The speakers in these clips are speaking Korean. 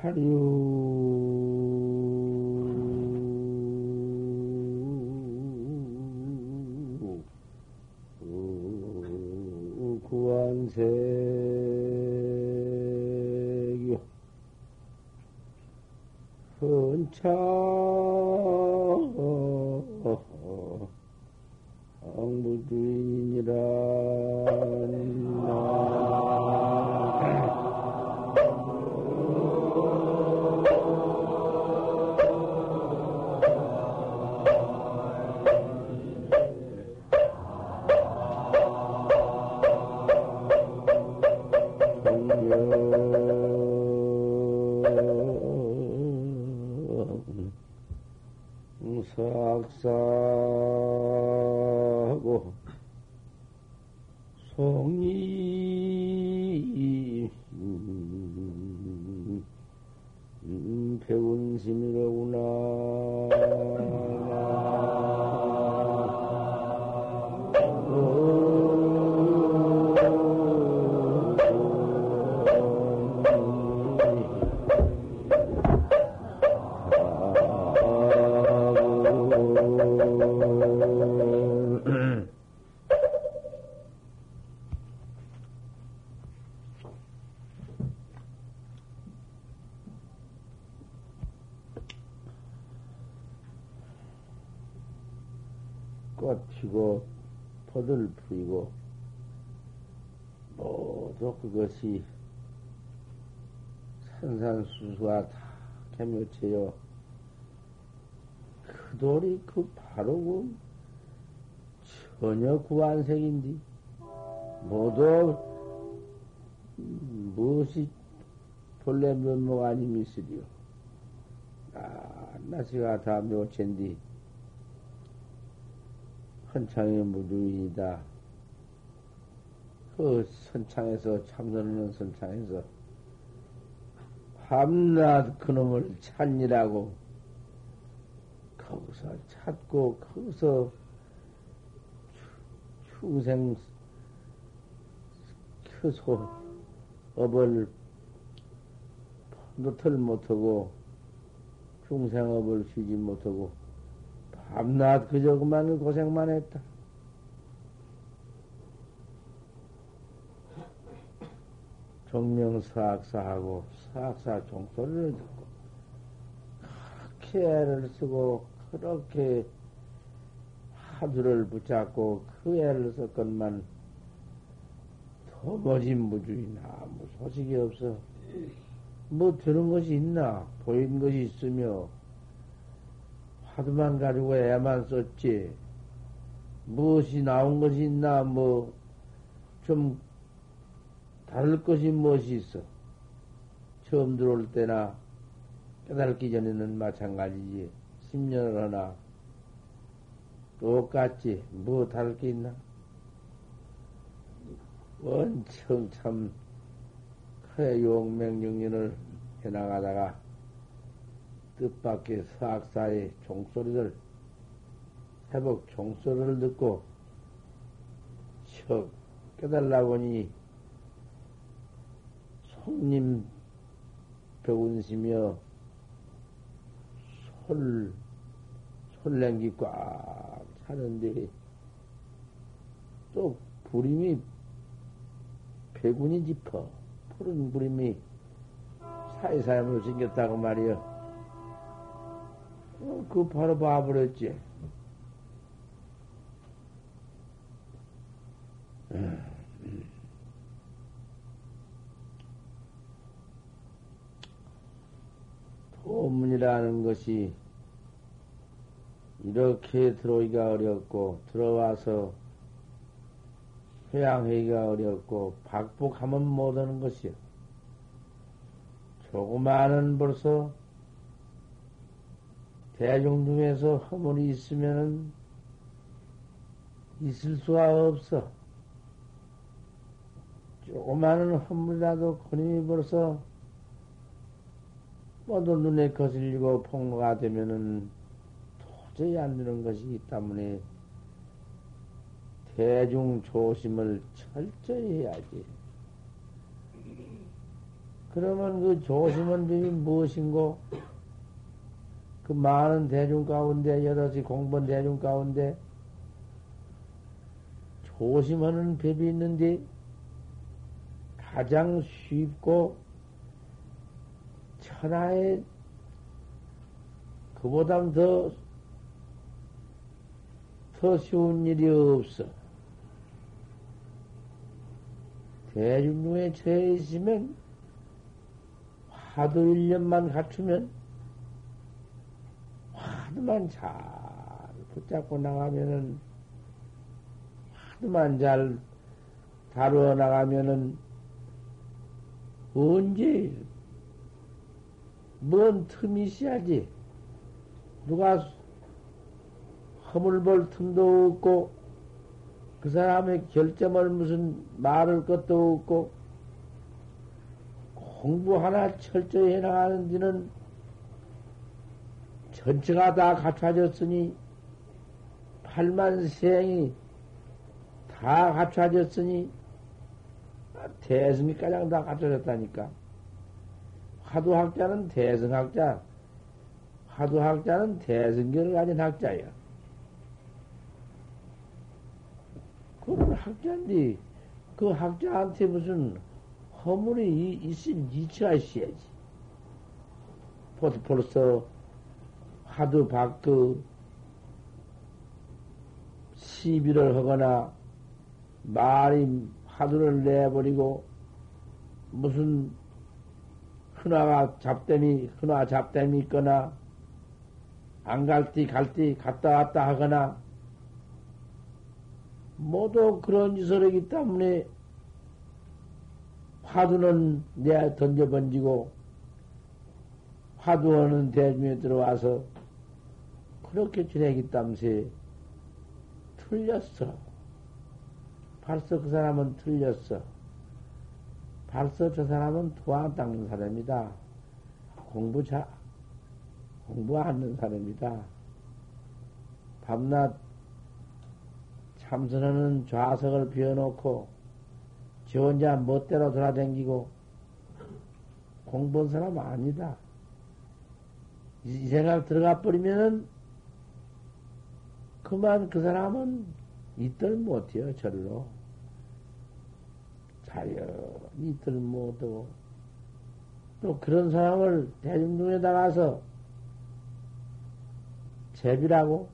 하류 구원색이요 헌차 피고 포들 풀이고 모두 그것이 산산수수와 다 개묘체요. 그 돌이 그 바로 그 전혀 구안색인데 모두 무엇이 본래 면목 아님 있으리요. 아, 나시가 다 묘체인데 헌창의 무주인이다. 그 선창에서 참선하는 선창에서 밤낮 그놈을 찾니라고 거기서 찾고 거기서 충생 효소 업을 노틀 못하고 중생업을 쉬지 못하고 밤낮 그저 그만 고생만 했다. 정명사악사하고 사악사 종소리를 듣고 그렇게 애를 쓰고 그렇게 하두를 붙잡고 그 애를 썼건만 도무지 무주인 아무 소식이 없어. 뭐 들은 것이 있나? 보인 것이 있으며 화두만 가지고 애만 썼지. 무엇이 나온 것이 있나? 뭐 좀 다를 것이 무엇이 있어? 처음 들어올 때나 깨달기 전에는 마찬가지지. 10년을 하나 똑같지. 뭐 다를 게 있나? 원청 참, 그래, 용맹정년을 해나가다가, 뜻밖의 사악사의 종소리를, 회복 종소리를 듣고, 척 깨달라 보니, 손님 배운시며, 솔, 솔랭기 꽉 차는데, 또 불임이 배군이 짚어. 푸른 부림이 사이사이로 생겼다고 말이여. 어, 그 바로 봐버렸지. 도문이라는 것이 이렇게 들어오기가 어렵고 들어와서 회양하기가 어렵고 박복하면 못하는 것이요. 조그마한 벌써 대중 중에서 허물이 있으면은 있을 수가 없어. 조그마한 허물이라도 그님이 벌써 모두 눈에 거슬리고 폭로가 되면은 도저히 안 되는 것이기 때문에 대중 조심을 철저히 해야지. 그러면 그 조심은 무엇인고? 그 많은 대중 가운데, 여럿이 공번 대중 가운데, 조심하는 법이 있는데, 가장 쉽고, 천하에 그보다 더, 더 쉬운 일이 없어. 대중 중에 처해 있으면 화두 1년만 갖추면 화두만 잘 붙잡고 나가면은 화두만 잘 다루어 나가면은 언제 뭔 틈이 있어야지. 누가 허물 볼 틈도 없고 그 사람의 결점을 무슨 말을 것도 없고 공부 하나 철저히 해나가는 데는 전체가 다 갖춰졌으니 팔만세행이 다 갖춰졌으니 대승이 가장 다 갖춰졌다니까 화두학자는 대승학자 화두학자는 대승결을 가진 학자야 그런 학자인데 그 학자한테 무슨 허물이 있은 이치가 있어야지. 벌써 하도 밖그 시비를 하거나 말이 하두를 내버리고 무슨 흔화가 잡댐이 흔화 잡댐이 있거나 안갈때갈때 갔다 왔다 하거나 모두 그런 짓을 하기 때문에 화두는 내 던져 번지고 화두하는 대중에 들어와서 그렇게 지내기 땀새 틀렸어. 벌써 그 사람은 틀렸어. 벌써 저 사람은 도안 닦는 사람이다. 공부 자, 공부 하는 사람이다. 밤낮 참선하는 좌석을 비워놓고 지 혼자 멋대로 돌아다니고 공부한 사람 아니다. 이 생각 들어가 버리면은 그만 그 사람은 이들 못해요, 절로. 자연 이들 못하고. 또 그런 사람을 대중중에 나가서 제비라고?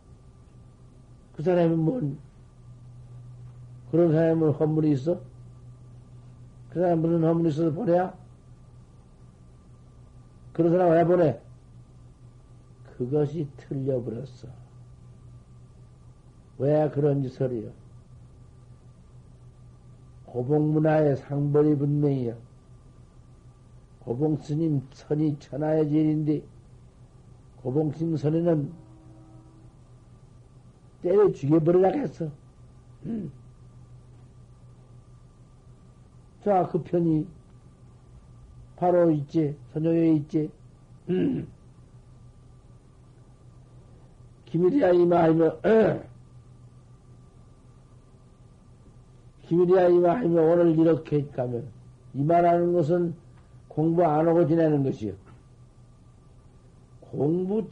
그 사람이 뭔, 그런 사람은 헌물이 있어? 그 사람 무슨 허물이 있어서 보내야? 그런 사람 왜 보내? 그것이 틀려버렸어. 왜 그런 짓을 해요? 고봉문화의 상벌이 분명이요. 고봉스님 선이 천하의 질인데, 고봉스님 선에는 때려 죽여버리라고 했어. 음. 자, 그 편이 바로 있지, 선녀에 있지. 음. 기밀이야, 이마하면, 기밀이야, 이마하면 오늘 이렇게 가면, 이마라는 것은 공부 안 하고 지내는 것이요. 공부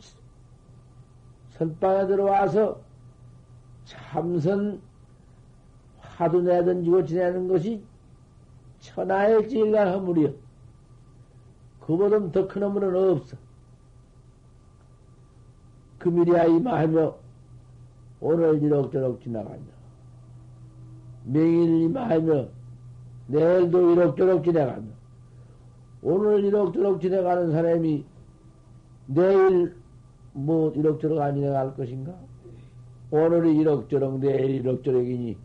선방에 들어와서 참선 화두 내던지고 지내는 것이 천하의 질간 허물이요. 그보다 더 큰 허물은 없어. 금일이야 이마 하며 오늘 이럭저럭 지나가며 명일 이마하며 내일도 이럭저럭 지나가며 오늘 이럭저럭 지나가는 사람이 내일 뭐 이럭저럭 안 지나갈 것인가? 오늘이 이럭저럭 내일 이럭저럭이니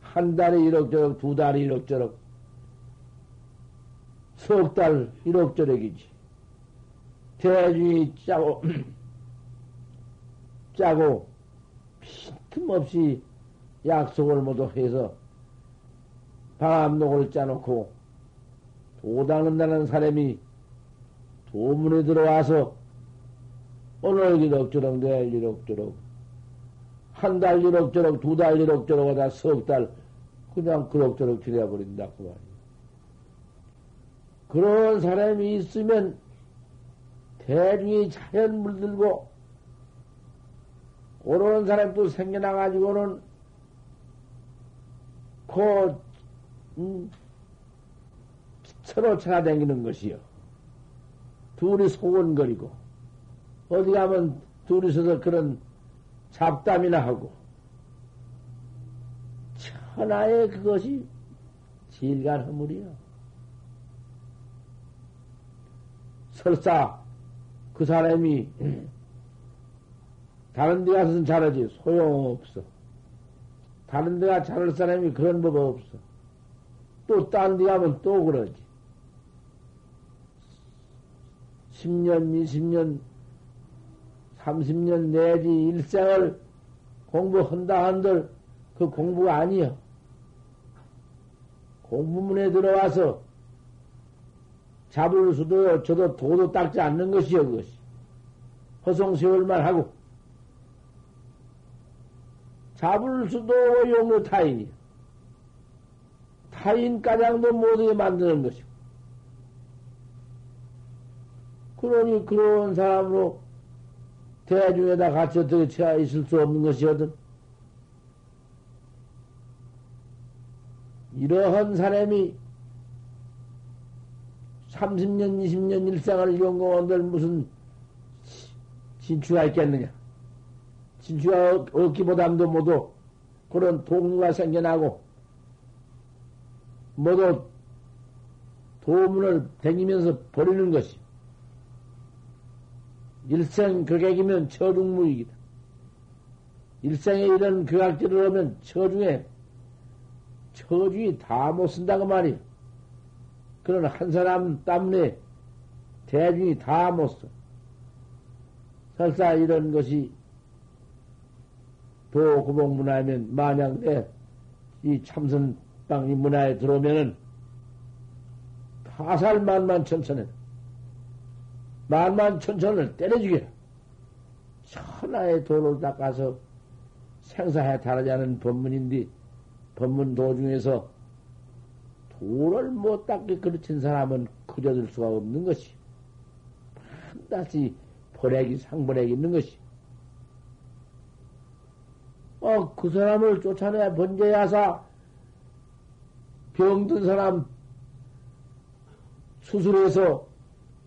한 달이 이럭저럭 두 달이 이럭저럭 석달 일억저럭이지. 대중이 짜고, 짜고, 틈없이 약속을 모두 해서 방암록을 짜놓고 도당한다는 사람이 도문에 들어와서 오늘 이럭저럭, 내일 이럭저럭, 한 달 이럭저럭, 두 달 이럭저럭 하다 석 달, 그냥 그럭저럭 지내버린다, 그 말이야. 그런 사람이 있으면 대중이 자연 물들고 그런 사람도 생겨나가지고는 그 음, 서로 찾아다니는 것이요. 둘이 소원거리고 어디 가면 둘이서도 그런 잡담이나 하고 천하의 그것이 질간 허물이요. 설사 그 사람이 다른 데 가서는 잘하지 소용없어. 다른 데가 잘할 사람이 그런 법 없어. 또 딴 데 가면 또 그러지. 10년, 20년, 30년 내지 일생을 공부한다 한들 그 공부가 아니여. 공부문에 들어와서 잡을 수도 저도 도도 닦지 않는 것이여 그것이. 허송세월만 하고 잡을 수도 용로 타인이야. 타인 가장도 못하게 만드는 것이고. 그러니 그런 사람으로 대중에다 같이 어떻게 처해 있을 수 없는 것이거든. 이러한 사람이 30년, 20년 일생을 연공한들 무슨 진추가 있겠느냐. 진추가 없기보다도 모두 그런 동무가 생겨나고 모두 도문을 댕기면서 버리는 것이. 일생 극액이면 처중무익이다. 일생에 이런 극악질을 하면 처중에 처중이 다 못 쓴다고 말이야. 그런 한 사람 때문에 대중이 다 못 써. 설사 이런 것이 도구봉 문화면 만약 참선방 이 문화에 들어오면은 타살 만만 천천해. 만만 천천을 때려주게. 천하의 도를 닦아서 생사해 다르지 않은 법문인데, 법문 도중에서 도를 못 닦게 그르친 사람은 그려줄 수가 없는 것이. 반드시 벌액이 상벌액이 있는 것이. 어, 그 사람을 쫓아내 번제야사 병든 사람 수술해서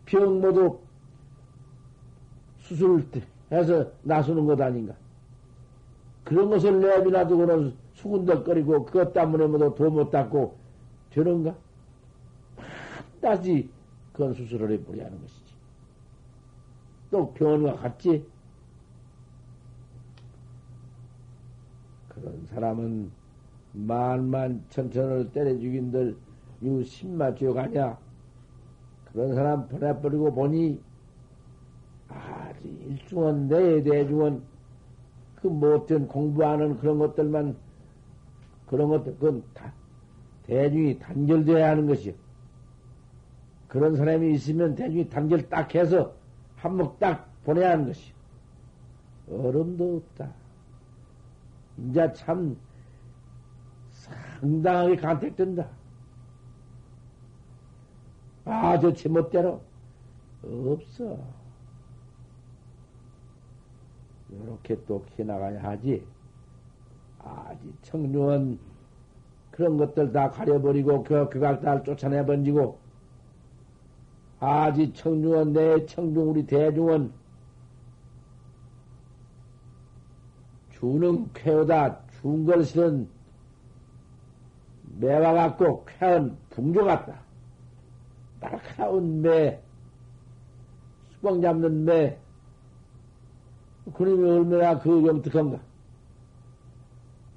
병 모두 수술해서 나서는 것 아닌가. 그런 것을 내비놔두고는 수군덕거리고 그것 때문에 모두 도못 닦고 되는가? 다시 그건 수술을 해버려야 하는 것이지. 또 병원과 같지? 그런 사람은 만만 천천을 때려 죽인들 유 신마 지옥 아니야. 그런 사람 보내버리고 보니 아주 일중원 내에 대중원 그 못된 공부하는 그런 것들만 그런 것들 그건 다 대중이 단결돼야 하는 것이요. 그런 사람이 있으면 대중이 단결 딱 해서 한몫 딱 보내야 하는 것이요. 얼음도 없다. 이제 참 상당하게 간택된다. 아, 저 제멋대로 없어. 이렇게 또 키나가야 하지. 아직 청룡은 그런 것들 다 가려버리고 그 극악달 쫓아내 번지고 아직 청중은 내 청중 우리 대중은 주는 쾌어다 준 것은 매와 같고 쾌한 붕조 같다. 날카로운 매, 수박 잡는 매, 그림이 얼마나 그 영특한가.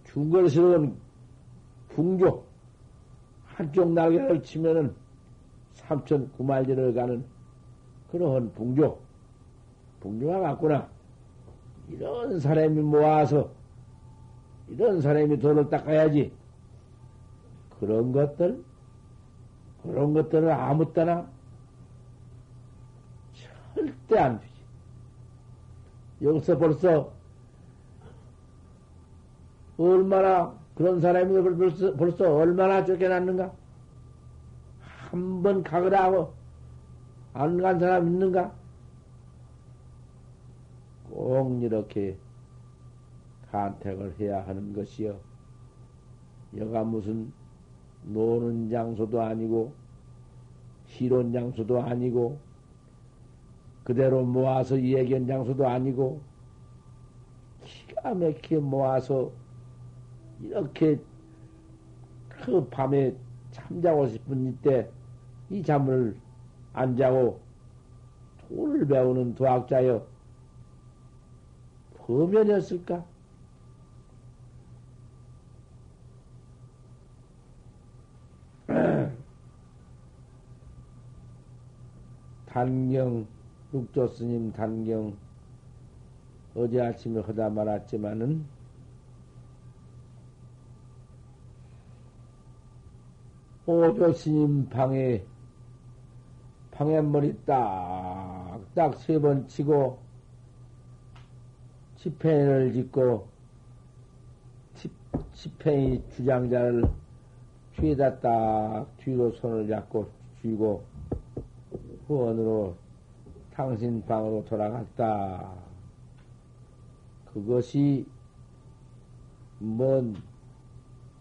준 것은 붕조. 한쪽 날개를 치면은 삼천 구말리를 가는 그러한 붕조. 붕조가 같구나. 이런 사람이 모아서, 이런 사람이 돈을 닦아야지. 그런 것들, 그런 것들을 아무 때나 절대 안 되지. 여기서 벌써 얼마나 그런 사람이 벌써, 벌써 얼마나 쫓겨났는가? 한 번 가거라 하고 안 간 사람 있는가? 꼭 이렇게 간택을 해야 하는 것이요. 여가 무슨 노는 장소도 아니고, 실온 장소도 아니고, 그대로 모아서 예견 장소도 아니고, 기가 막히게 모아서 이렇게 그 밤에 잠자고 싶은 이때 이 잠을 안 자고 도를 배우는 도학자여 범연이었을까? 단경, 육조 스님 단경, 어제 아침에 하다 말았지만은, 오조 스님 방에, 방에 머리 딱, 딱 세 번 치고, 집행을 짓고, 집행이 주장자를 뒤에다 딱 뒤로 손을 잡고 쥐고 후원으로 당신 방으로 돌아갔다. 그것이 먼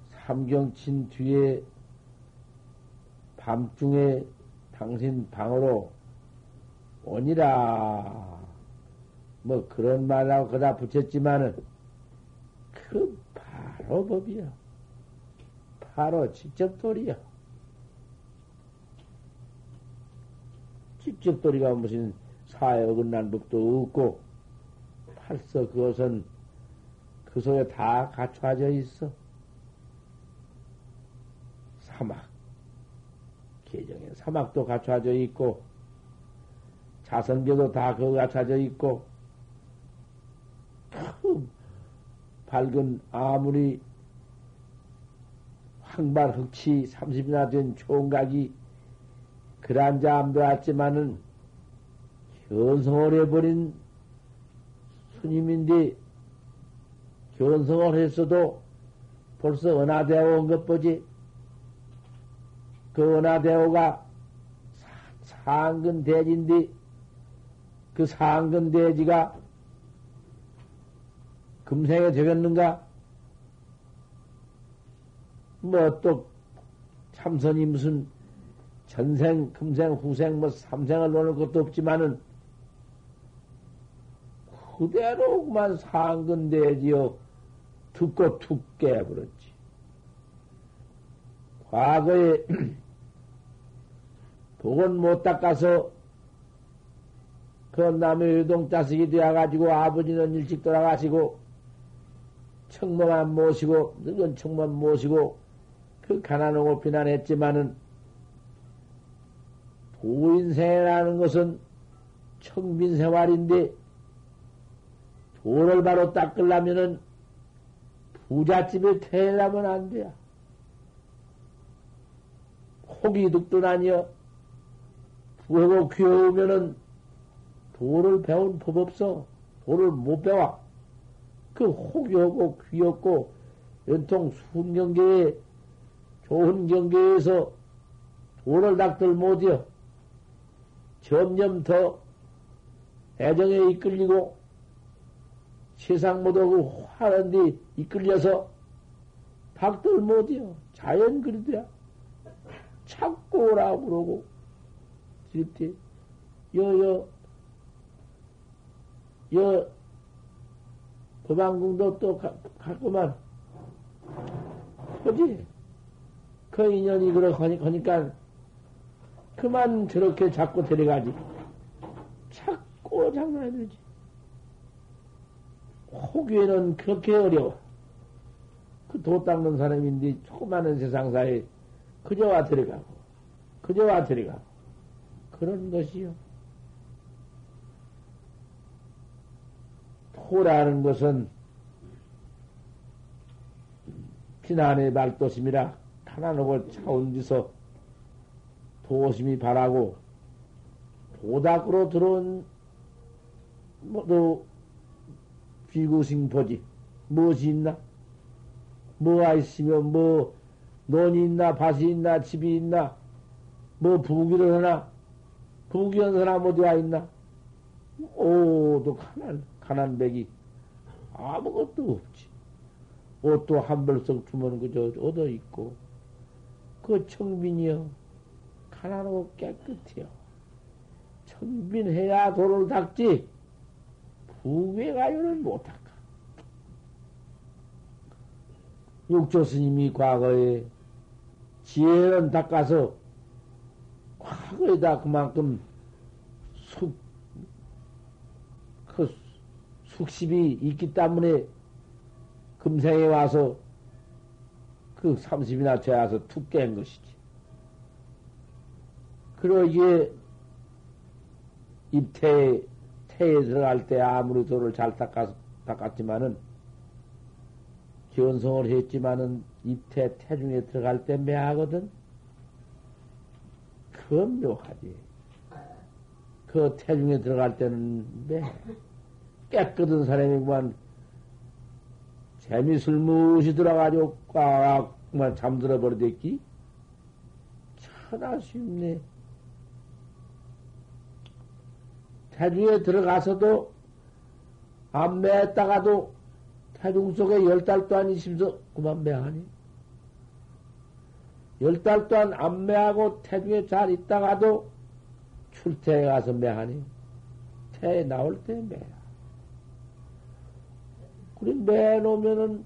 삼경친 뒤에 밤중에 당신 방으로 오니라. 뭐 그런 말하고 그다 붙였지만은 그 바로 법이야. 바로 직접돌이야. 직접돌이가 무슨 사회 어긋난 법도 없고, 팔서 그것은 그 속에 다 갖춰져 있어. 사막. 계정에 사막도 갖춰져 있고, 자선교도 다 그거 갖춰져 있고, 그 밝은 아무리 황발 흑치 30이나 된 총각이 그란 잠도 왔지만은 견성을 해버린 스님인데 견성을 했어도 벌써 은하대오 온 것 보지. 그 은하대오가 상근 대지인데 그 상근 대지가 금생에 되겠는가? 뭐 또 참선이 무슨 전생, 금생, 후생, 뭐 삼생을 노는 것도 없지만은 그대로만 상근대지요 듣고 툭 깨버렸지. 과거에 복은 못 닦아서 그 남의 유동 자식이 되어가지고 아버지는 일찍 돌아가시고 청모만 모시고 늙은 청만 모시고 그 가난하고 비난했지만은 도인생이라는 것은 청빈생활인데 도를 바로 닦으려면은 부잣집에 태어나면 안 돼요. 혹이 득도 아니여 부하고 귀여우면은 도를 배운 법 없어. 도를 못 배워. 그 혹여고 귀엽고 연통 순경계에 좋은 경계에서 도를 닥들 못이여. 점점 더 애정에 이끌리고 세상 그 화는 데 이끌려서 닥들 못이여. 자연 그리도야. 찾고 오라고 그러고, 이때, 여, 여, 여, 법안궁도 또 가, 갔구만. 그지? 그 인연이 그러니까 그만 저렇게 자꾸 데려가지. 자꾸 장난해 들지. 호기에는 그렇게 어려워. 그 도 닦는 사람인데 조그마한 세상사에 그저와 데려가고, 그저와 데려가고. 그런 것이요. 토라는 것은 피난의 말도심이라 하나님을 차온지서 도심이 바라고 도닥으로 들어온 모두 비구싱포지 무엇이 있나? 뭐가 있으면 뭐 논이 있나 밭이 있나 집이 있나 뭐 부귀를 하나? 부귀한 사람 어디 와 있나? 오도 가난, 가난백이 아무것도 없지. 옷도 한 벌석 주면 그저 얻어 있고, 그 청빈이여, 가난하고 깨끗해요. 청빈해야 도를 닦지, 부귀가요는 못할까. 육조 스님이 과거에 지혜는 닦아서 과거에다 그만큼 숙, 그 숙십이 있기 때문에 금생에 와서 그 30이나 되어서 툭 깬 것이지. 그러기에 입태에, 태에 들어갈 때 아무리 돌을 잘 닦았, 닦았지만은, 견성을 했지만은, 입태, 태중에 들어갈 때 매하거든? 그건 묘하지. 그 태중에 들어갈 때는 매. 깨끗한 사람이구만. 재미 술 무시 들어가지고 꽉만 잠들어 버리댔기? 천하 쉽네. 태중에 들어가서도 안 매했다가도 태중 속에 열 달 동안 있으면서 그만 매하니? 열 달 동안 안 매하고 태중에 잘 있다가도 출퇴에 가서 매하니? 태에 나올 때 매야. 그래, 매놓으면은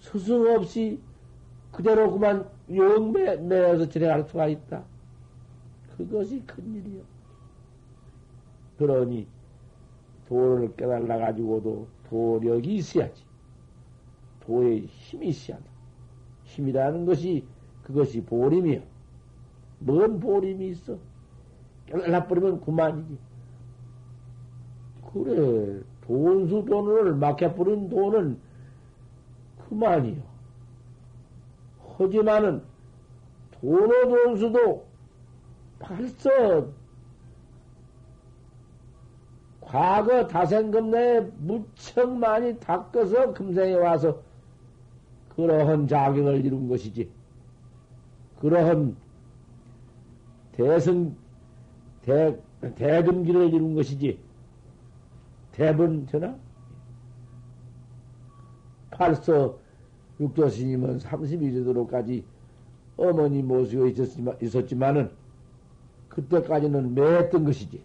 스승 없이 그대로 그만 영 매, 매어서 지내갈 수가 있다. 그것이 큰일이요. 그러니, 도를 깨달아 가지고도 도력이 있어야지. 도에 힘이 있어야 돼. 힘이라는 것이 그것이 보림이요. 뭔 보림이 있어? 깨달아 버리면 그만이지. 그래, 돈수 돈을 막혀버린 돈은 그만이요. 하지만은 돈의 돈수도 벌써 과거 다생금 내에 무척 많이 닦아서 금생에 와서 그러한 자격을 이룬 것이지. 그러한 대승, 대, 대금기를 이룬 것이지. 대번 전화? 벌써 육조 스님은 32세도로까지 어머니 모시고 있었지만, 있었지만은 그때까지는 매했던 것이지.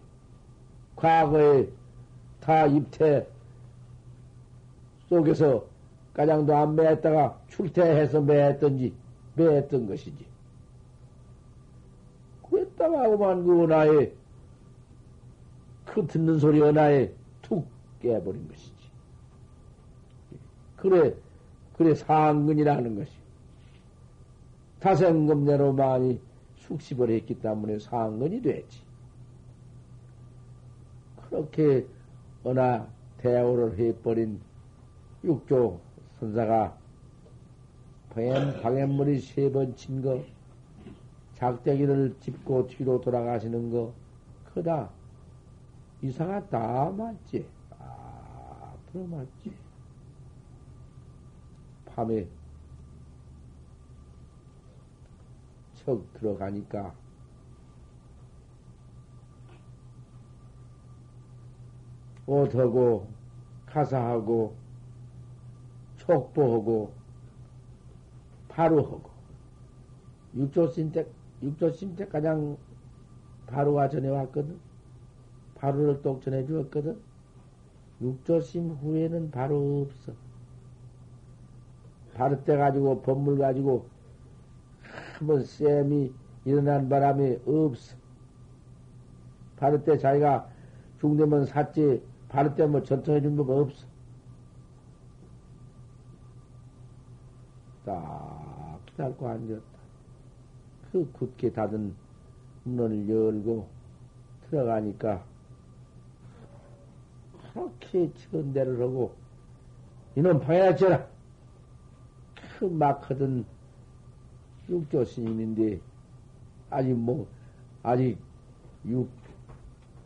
과거에 다 입태 속에서 가장도 안 매했다가 출퇴해서 매했던지 매했던 것이지. 그랬다가 하고만 그 은하에 그 듣는 소리 은하에 툭 깨버린 것이지. 그래, 그래 상근이라는 것이. 타생금내로 많이 숙십을 했기 때문에 상근이 되지. 그렇게 어나 대오를 해버린 육조 선사가 방엠, 방엠물이 세 번 친 거, 작대기를 짚고 뒤로 돌아가시는 거, 그다. 이상하 다 맞지. 아, 들어맞지. 밤에 척 들어가니까 옷하고 가사하고 촉보하고 바로하고 육조신택 육조신택 가장 바로가 전해 왔거든. 바로를 똑 전해 주었거든. 육조심 후에는 바로 없어. 바로 때 가지고 법물 가지고 한번 쌤이 일어난 바람에 없어. 바로 때 자기가 중대면 샀지 바로 때 뭐 전통해 준 거가 없어. 딱 기다리고 앉았다. 그 굳게 닫은 문을 열고 들어가니까 그렇게 천대를 하고 이놈 방해나 쳐라. 그 막하던 육조 스님인데 아직 뭐 아직 육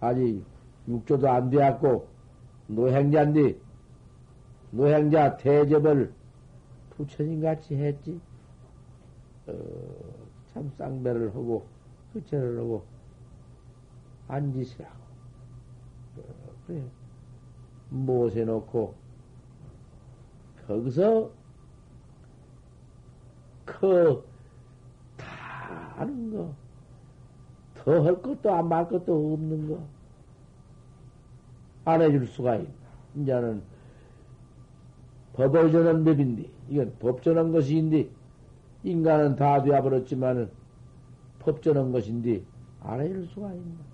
아직 육조도 안 되었고 노행자인데 노행자 대접을 부처님 같이 했지. 어, 참 쌍배를 하고, 흑체를 하고, 안짓이라고. 그래. 못해 놓고, 거기서, 그, 다 아는 거, 더 할 것도 안 말 것도 없는 거, 안 해줄 수가 있나. 이제는, 법을 전한 법인데, 이건 법 전한 것인데, 인간은 다 되어버렸지만은, 법 전한 것인데, 안 해줄 수가 있나.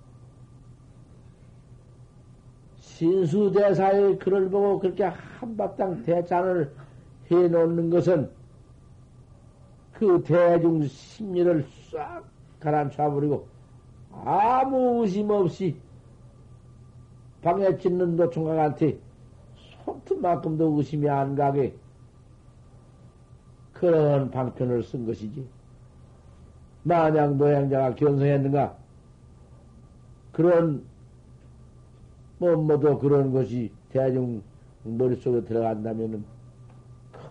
신수대사의 글을 보고 그렇게 한바탕 대찬을 해 놓는 것은 그 대중 심리를 싹 가라앉혀 버리고 아무 의심 없이 방에 찢는 도총각한테 손톱만큼도 의심이 안 가게 그런 방편을 쓴 것이지. 만약 노양자가 견성했는가? 그런 뭐, 뭐도 그런 것이 대중 머릿속에 들어간다면은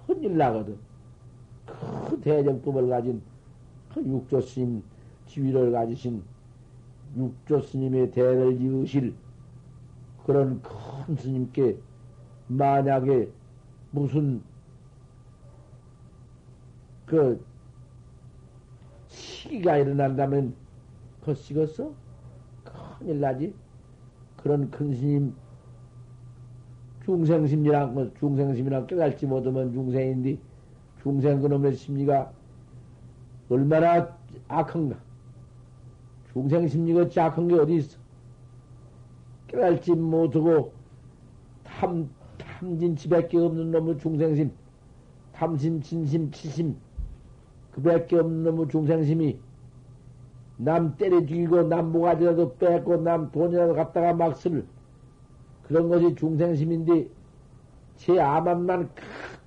큰일 나거든. 그 대정법을 가진 그 육조 스님 지위를 가지신 육조 스님의 대를 이으실 그런 큰 스님께 만약에 무슨 그 시기가 일어난다면 그 식었어? 큰일 나지? 그런 큰 스님 중생심이랑 뭐 중생심이랑 깨달지 못하면 중생인데 중생 그놈의 심리가 얼마나 악한가. 중생 심리가 악한 게 어디 있어? 깨달지 못하고 탐 탐진치밖에 없는 놈의 중생심 탐심 진심 치심 그밖에 없는 놈의 중생심이 남 때려 죽이고 남 모가지라도 뺏고 남 돈이라도 갖다가 막 쓸 그런 것이 중생심인데 제 암암만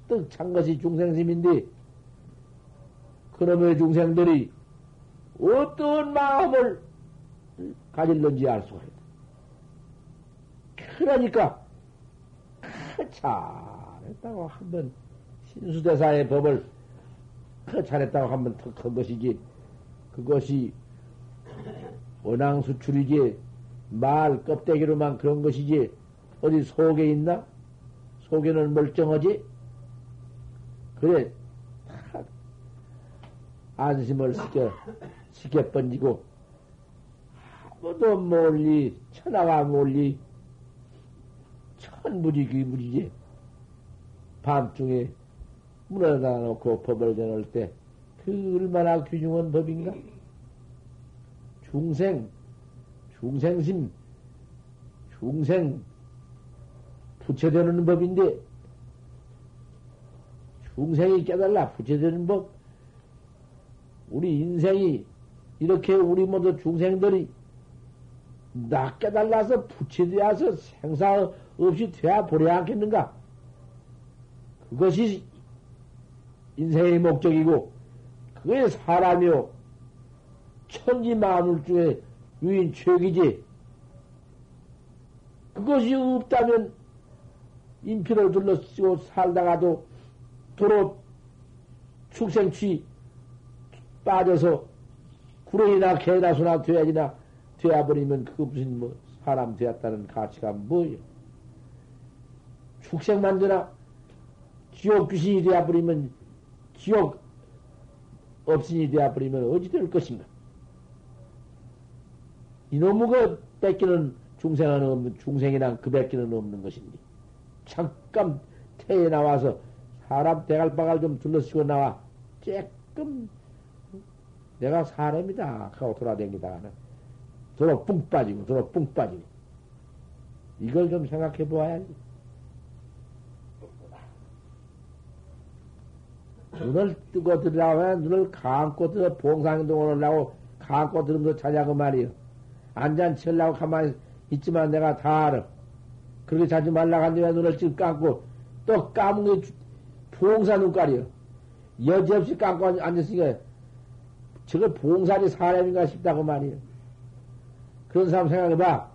가득 찬 것이 중생심인데 그놈의 중생들이 어떤 마음을 가질는지 알 수가 있다. 그러니까 잘했다고 한번 신수대사의 법을 잘했다고 한번 턱한 것이지 그것이 원앙 수출이지 말 껍데기로만 그런 것이지 어디 속에 있나? 속에는 멀쩡하지? 그래 안심을 시켜 시켜 번지고 아무도 몰리 천하가 몰리 천무지 귀무지지 밤중에 문을 닫아놓고 법을 전할 때 그 얼마나 귀중한 법인가? 중생, 중생심, 중생 부처되는 법인데, 중생이 깨달라 부처되는 법, 우리 인생이 이렇게 우리 모두 중생들이 나 깨달라서 부처되어서 생사 없이 되어 보려 않겠는가? 그것이 인생의 목적이고, 그게 사람이요. 천지 만물 중에 유인 최기지. 그것이 없다면 인피를 둘러쓰고 살다가도 도로 축생취 빠져서 구렁이나 개나 소나 돼야지나 되어버리면 그 무슨 뭐 사람 되었다는 가치가 뭐예요? 축생만 되나 지옥 귀신이 되어버리면 지옥 업신이 되어버리면 어찌 될 것인가? 이놈의 그 뺏기는 중생은 없는, 중생이란 그 뺏기는 없는 것인데. 잠깐 태에 나와서 사람 대갈박을 좀 둘러쓰고 나와. 쬐끔 내가 사람이다. 하고 돌아다니다가는 도로 뿡 빠지고, 도로 뿡 빠지고. 이걸 좀 생각해 보아야지. 눈을 뜨고 들으라고 눈을 감고 들어 봉상동을 하려고 감고 들으면서 자자고 말이요. 안잔치 하려고 가만히 있지만 내가 다 알아. 그렇게 자지 한데 눈을 ጭ 감고 또 감은 게 봉사 눈깔이요. 여지없이 감고 앉았으니까 저거 봉사리 사람인가 싶다고 말이요. 그런 사람 생각해봐.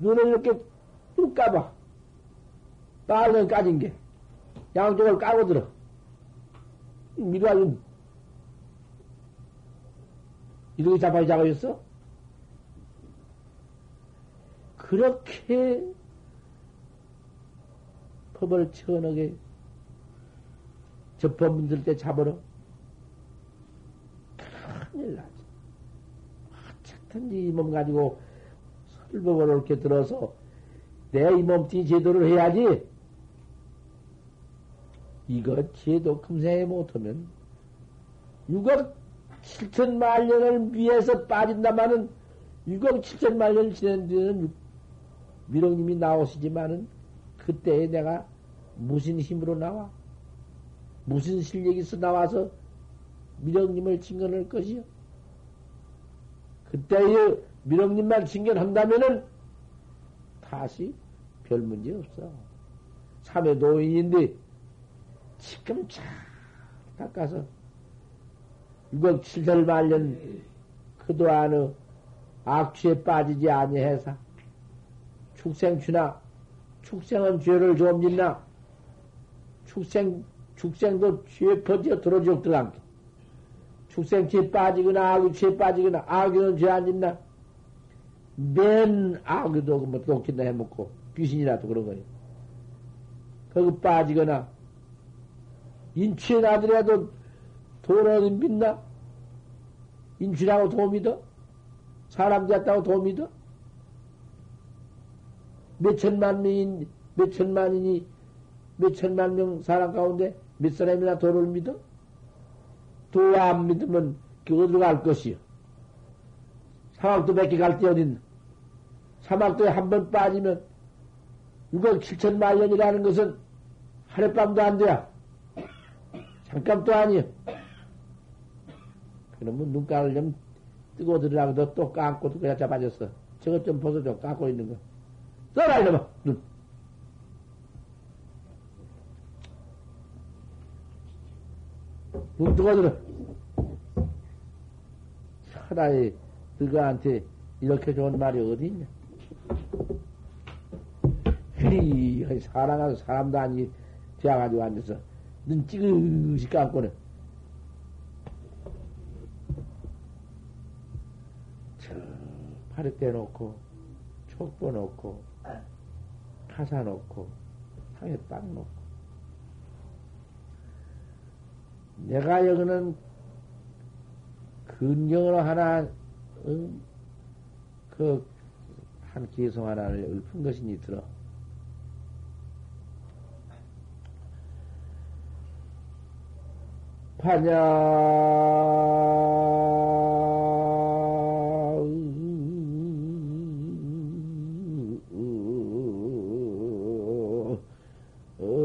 눈을 이렇게 뚝 까봐. 빨간 까진 게. 양쪽을 까고 들어. 미루아주 이렇게 자고 있어? 그렇게 법을 천하게 접법 문들 때 잡으러 큰일 나지. 어쨌든지 이 몸 가지고 설법을 이렇게 들어서 내 이 몸뚱이 제도를 해야지. 이거 제도 금생에 못하면 6억 7천 만 년을 위해서 빠진다마는 6억 7천 만 년을 지낸 뒤에는 미롱님이 나오시지만은 그때에 내가 무슨 힘으로 나와? 무슨 있어 나와서 미령님을 징견할 것이요? 그때의 미령님만 징견한다면은 다시 별 문제 없어. 삼회 노인인데 지금 잘 닦아서 6억 7천 말년 그도 안의 악취에 빠지지 아니해서 축생추나 축생은 죄를 좀 짓나 축생 축생도 죄 퍼져 들어죽들 않게 축생취에 빠지거나 악취에 빠지거나 악귀는 죄 안 짓나 맨 악귀도 뭐 독진나 해먹고 귀신이라도 그런 거예요. 거기 빠지거나 인취에 나더라도 돈 어디 믿나? 돈 믿어? 사람 됐다고 돈 믿어? 몇 천만 명인, 몇 천만이니, 몇 천만 명 사람 가운데 몇 사람이나 돈을 믿어? 도안 믿으면 그 어디로 갈 것이요? 사막도 몇 개갈데 어딨나? 사막도에 한 번 빠지면 6억 7천만 년이라는 것은 하룻밤도 안 돼야. 잠깐도 아니요. 그러면 눈가를 좀 뜨고 들으라고 또 감고 그냥 잡아줬어. 저것 좀 벗어줘. 감고 있는 거. 써라, 이놈아! 눈. 눈 뜨고 들어. 차라리 너가한테 이렇게 좋은 말이 어디 있냐? 휘리, 사랑하는 사람도 아니, 되어가지고 앉아서 눈 찌그시 감고는. 저, 팔에 떼놓고, 촉보 놓고, 가사 놓고, 상에 딱 놓고. 내가 여기는 근경으로 하나, 응? 그, 한 기성 하나를 읊은 것이니 들어. 파냐,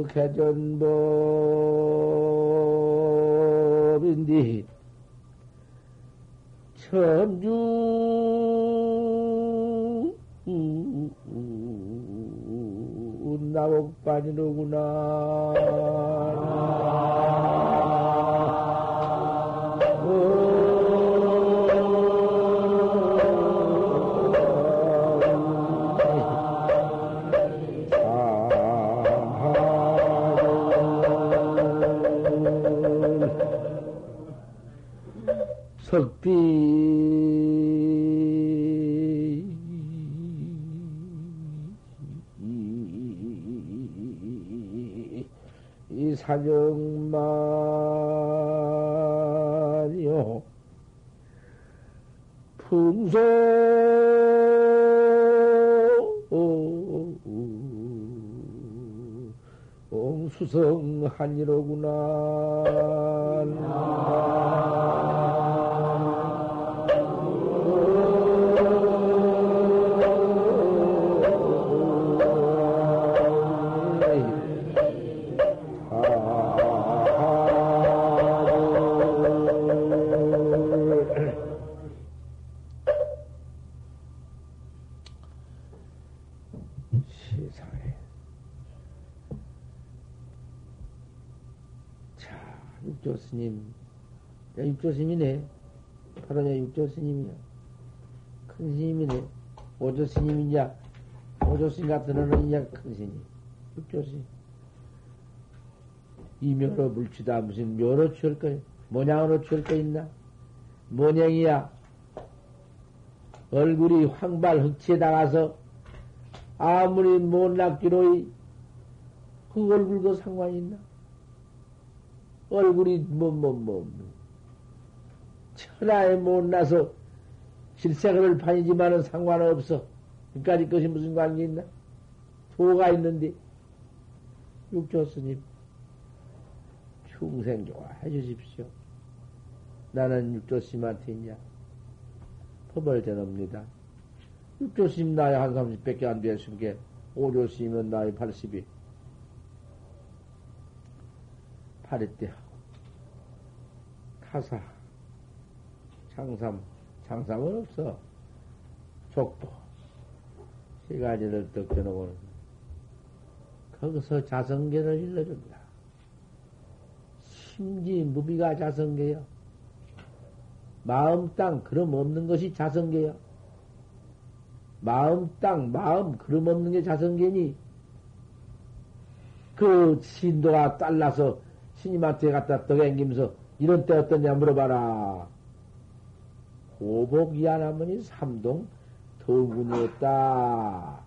개전법인데, 천주, 나옥반이로구나. 석비 이 사정만이요 풍소 옹수성한이로구나. 세상에. 자, 육조 스님. 야, 육조 스님이네. 바로 내 육조 스님이야. 큰 스님이네. 오조 스님이냐, 오조 스님 같은 어른이냐, 큰 스님. 육조 스님. 이 묘로 물치다 무슨 묘로 취할 거, 모양으로 취할 거 있나? 모양이야. 얼굴이 황발 흑치에 나가서 아무리 못났기로이 그 얼굴과 상관이 있나? 얼굴이 뭐뭐 뭐, 뭐. 천하에 못나서 실생을 판이지만은 상관없어. 그까지 것이 무슨 관계 있나? 도가 있는데 육조 스님 충생 좋아해 주십시오. 나는 육조 스님한테 있냐? 법을 대놉니다. 육조 스님 나이 한 30밖에 안 됐으니까 오조 스님은 나이 80이 8회 때 하고 타사 장삼 장삼은 없어 족보 세 가지를 떡겨놓고는 거기서 자성계를 일러준다. 심지 무비가 자성계요. 마음 땅 그럼 없는 것이 자성계요. 마음 땅 마음 그럼 없는 게 자성계니 그 신도가 딸라서 스님한테 갖다 떠갱기면서 이런 때 어떠냐 물어봐라. 고복 이하나머니 삼동 더군이었다.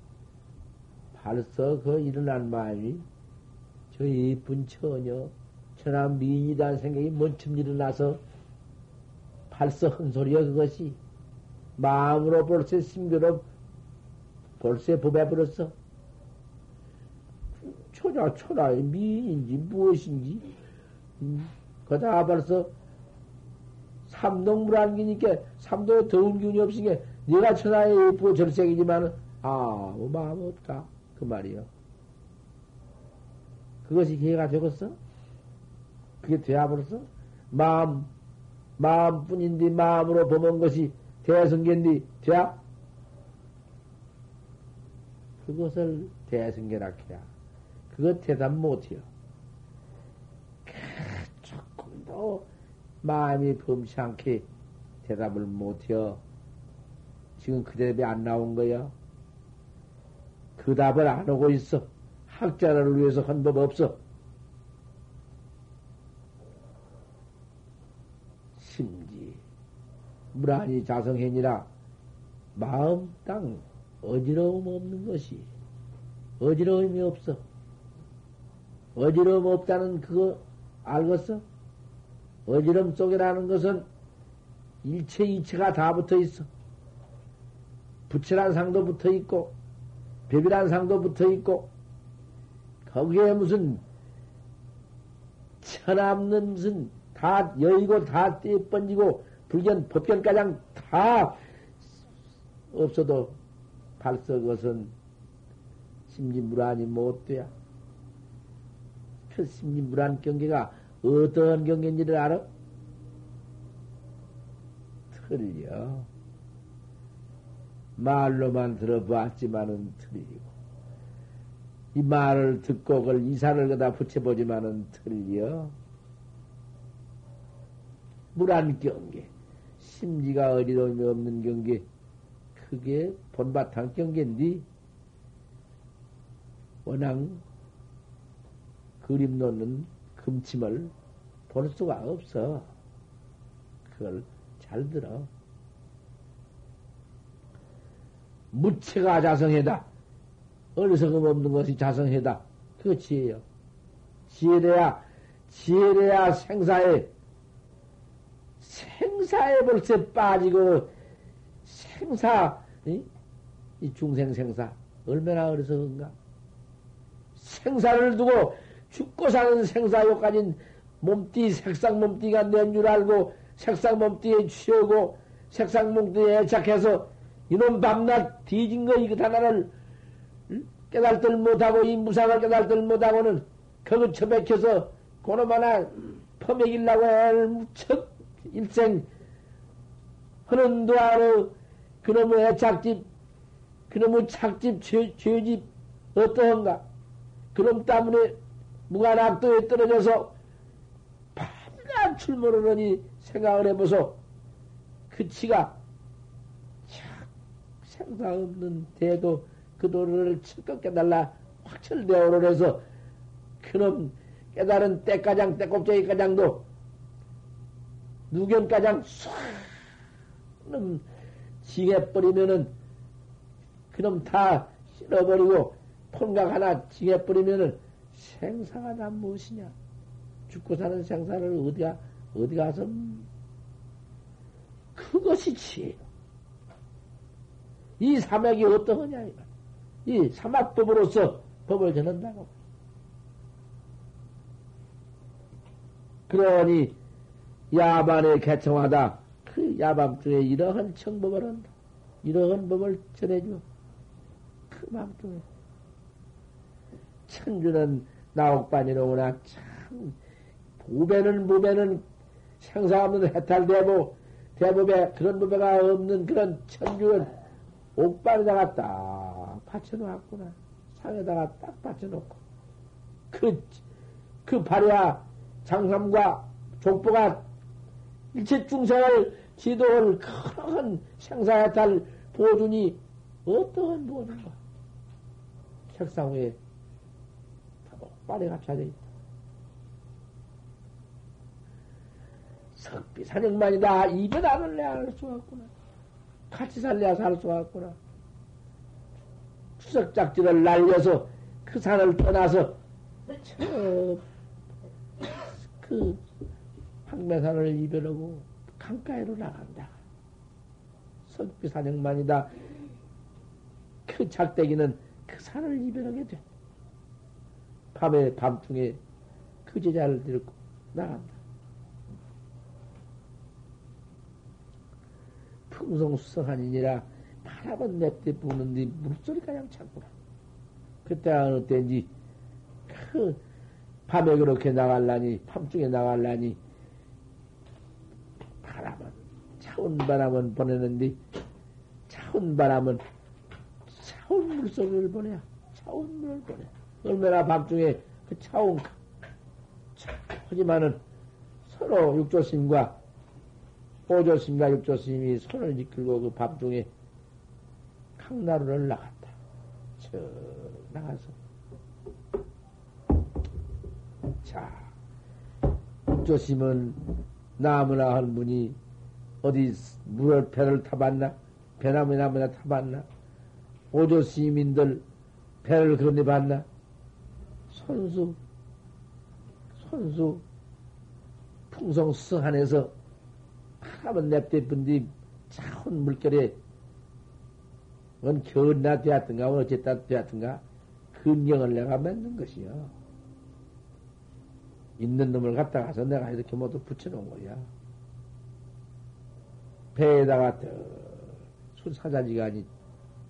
벌써 그 일어난 마음이 저 예쁜 처녀, 천한 미인이라는 생각이 먼침 일어나서 벌써 흔소리야 그것이 마음으로 벌써 심교로 벌써 법에 버렸어. 초자 초라의 미인인지 무엇인지 음, 거다 벌써 삼동물안기니까 삼동에 더운 기운이 없으니까 네가 천하에 예쁘고 절색이지만 아, 뭐 마음 없다 그 말이요. 그것이 기회가 되겠어? 그게 되어버렸어? 마음 마음뿐인데 마음으로 범한 것이 대성견디 돼야? 그것을 해야. 그것 대답 못해요. 조금도 마음이 범치 않게 대답을 못해요. 지금 그 대답이 안 나온 거야. 그 답을 안 하고 있어. 학자를 위해서 한 법 없어. 심지 무란히 자성행이라 마음 땅 어지러움 없는 것이 어지러움이 없어. 어지러움 없다는 그거 알겠어? 어지럼 속이라는 것은 일체 이체가 다 붙어 있어. 부처란 상도 붙어 있고, 벽이란 상도 붙어 있고, 거기에 무슨 천없는 무슨 다 여의고 다 떼번지고 불견 법견가장 다 없어도 발서 것은 심지무란이 못 돼야. 그 심지무란 경계가 어떤 경계인지를 알아? 틀려. 말로만 들어봤지만은 틀리고, 이 말을 듣고 그걸 이사를 그다 붙여보지만은 틀려. 물안 경계, 심지가 어리러움이 없는 경계, 그게 본바탕 경계인데, 워낙 그림 놓는 금침을 볼 수가 없어. 그걸 잘 들어. 무체가 자성해다. 어리석음 없는 것이 자성해다. 그거 지혜요. 지혜래야, 지혜래야 생사에, 생사에 벌써 빠지고, 생사, 이, 이 중생 생사, 얼마나 어리석은가? 생사를 두고 죽고 사는 생사욕 가진 몸띠, 색상 몸띠가 낸 줄 알고 색상 몸띠에 취하고 색상 몸띠에 애착해서 이놈 밤낮 뒤진 거 이거 하나를 깨달들 못하고 이 무상을 깨달들 못하고는 그거 처박혀서 그놈 하나 퍼먹이려고 애를 무척 일생 하는 도하로 그놈의 애착집 그놈의 착집 죄, 죄집 어떠한가 그놈 때문에 무관악도에 떨어져서 밤낮 출몰하느니 생각을 해보소. 그 치가 생사 없는 대도 그 도를 철껏 깨달라 확철대오를 해서 그놈 깨달은 때가장 때꼽쟁이 가장도 누견가장 쏴 징해버리면은, 그놈 다 실어버리고, 폰각 하나 징해버리면은, 생사가 다 무엇이냐? 죽고 사는 생사를 어디가, 어디 가서, 그것이 지혜요. 이 삼약이 어떠하냐, 이거. 이 삼합법으로서 법을 전한다고. 그러니, 야반에 개청하다. 그 야밤중에 이러한 청법을 한다. 이러한 법을 전해줘. 그 밤중에. 천주는 나옥반이로구나. 참, 부배는 무배는 생사 없는 해탈대법, 대법에 그런 법에가 없는 그런 천주는 옥반에다가 딱 받쳐놓았구나. 상에다가 딱 받쳐놓고. 그, 그 발야 장삼과 족보가 일체 중생을 지도할 큰 생사해탈 보존이 어떠한 보존가? 책상 위에 빨리 합쳐져 있다. 석비 사령만이다. 입에 나눌래야 할 수가 없구나. 같이 살래야 살 수가 없구나. 추석작지를 날려서 그 산을 떠나서 저 그 황매산을 이별하고 강가에로 나간다. 석비 사령만이다. 그 작대기는 그 산을 이별하게 돼. 밤에 밤중에 그 제자를 데리고 나간다. 풍성수성하니니라 바라본 냅대 부는데 물소리 가장 찾구나. 그때가 어느 때인지 그 밤에 그렇게 나갈라니 밤중에 나갈라니 바람은 차운 바람은 보내는데 차운 바람은 차운 물소리를 보내야 차운 물을 보내. 얼마나 밤중에 그 차운 하지만은 서로 육조심과 오조심과 육조심이 손을 이끌고 그 밤중에 강나루를 나갔다. 저 나가서 자 육조심은 나무나 한 분이 어디 물을 배를 타봤나 배나무나 뭐나 타봤나 오조 시민들 배를 건네봤나 손수 손수 풍성수성 안에서 하나만 냅대뿐디 차운 물결에 그건 겨울나 되었든가 어쨌다 되었든가 근경을 내가 맺는 것이요. 있는 놈을 갖다 가서 내가 이렇게 모두 붙여놓은 거야. 배에다가 순사자지간이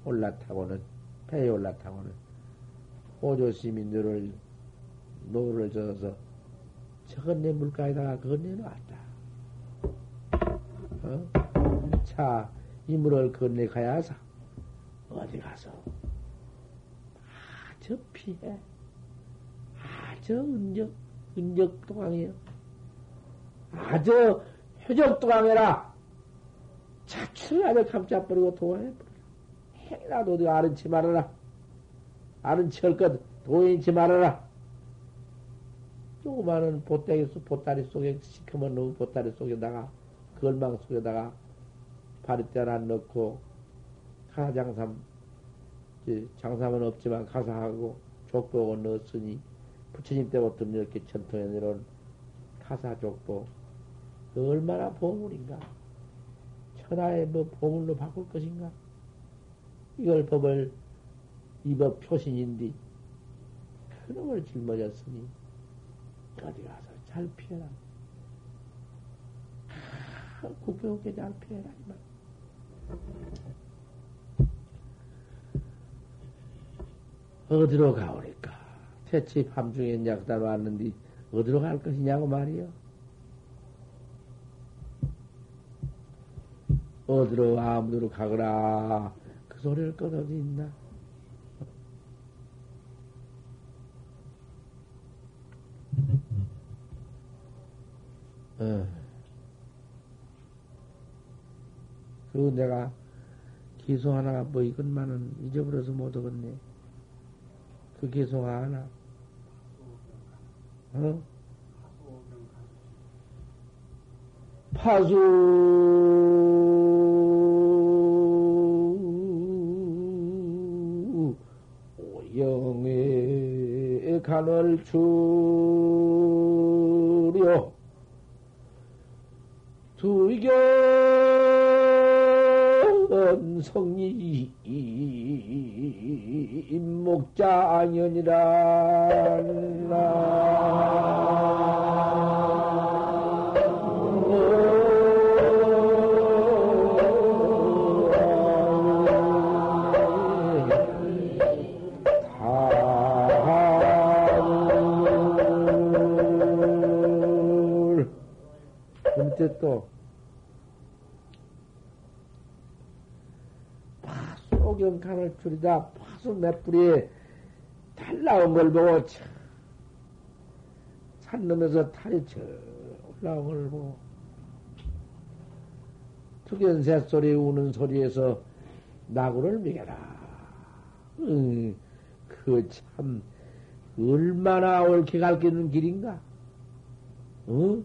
올라타고는 배에 올라타고는 오조 시민들을 노를 져서 저건 내 물가에다가 그건 내놓았다. 어? 자, 이 물을 건네 가야 하사. 어디 가서. 아, 저 피해. 아, 저 은적, 은적 동항이요. 아, 저 효적 동항해라. 자취를 아주 감잡버리고 도와해버려. 행이라도 어디 아는 체 말아라. 아는 체할 것 도인치 말아라. 조그마한 보따리, 보따리 속에 시커먼 놈 보따리 속에다가, 걸망 속에다가 바리떼 하나 넣고, 가사장삼, 장삼은 없지만 가사하고 족보고 넣었으니, 부처님 때부터 이렇게 전통에 내려온 가사 족보, 얼마나 보물인가? 천하의 뭐 보물로 바꿀 것인가? 이걸 법을, 이법 표신인데, 그놈을 짊어졌으니, 어디 가서 잘 피해라. 아, 국배우게 잘 피해라, 이 말. 어디로 가오니까? 대체 밤중에 약다로 왔는데, 어디로 갈 것이냐고 말이요. 어디로 아무데로 가거라. 그 소리를 꺼 어디 있나? 어. 그 내가 기소 하나가 뭐 이것만은 잊어버려서 못 오겠네. 그 기소가 하나. 어? 파수 간을 주려 두견 성리 임목자 아니니라 또 파소경칸을 줄이다 파소 몇 뿌리에 달 나온 걸 보고 참, 산 놈에서 탈이 저 올라온 걸 보고 투견 새 소리 우는 소리에서 나구를 먹여라. 응, 그참 얼마나 옳게 갈기는 길인가? 응?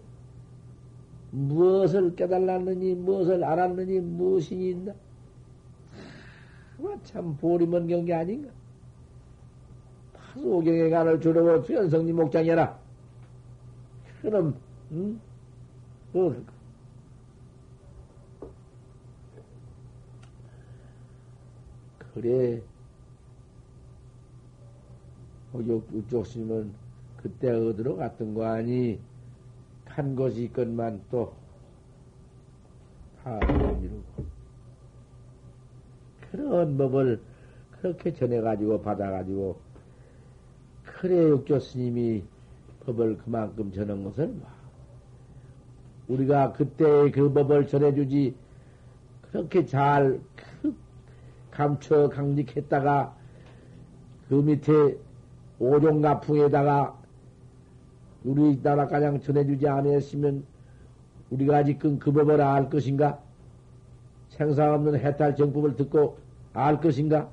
무엇을 깨달았느니, 무엇을 알았느니, 무엇이 있나? 참, 보리먼 경계 아닌가? 파소경에 간을 주려고 수연성님 목장이라. 그럼, 응? 그, 그래. 어, 이쪽 스님은 그때 어디로 갔던 거 아니? 한 것이 있건만 또, 다 이루고. 그런 법을 그렇게 전해가지고, 받아가지고, 그래, 육조 스님이 법을 그만큼 전한 것을 봐. 우리가 그때 그 법을 전해주지, 그렇게 잘 감춰 강직했다가, 그 밑에 오종가풍에다가 우리 나라 가장 전해주지 않았으면 우리가 아직은 그 법을 알 것인가? 생사 없는 해탈 정법을 듣고 알 것인가?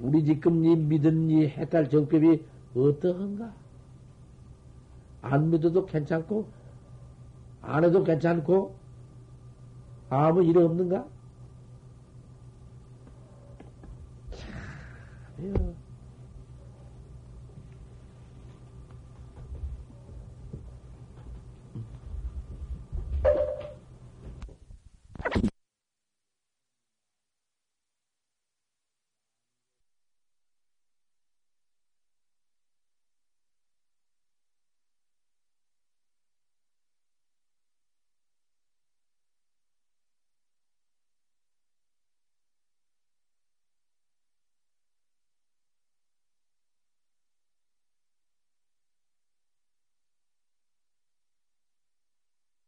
우리 지금 이 믿은 이 해탈 정법이 어떠한가? 안 믿어도 괜찮고, 안 해도 괜찮고, 아무 일 없는가? 참,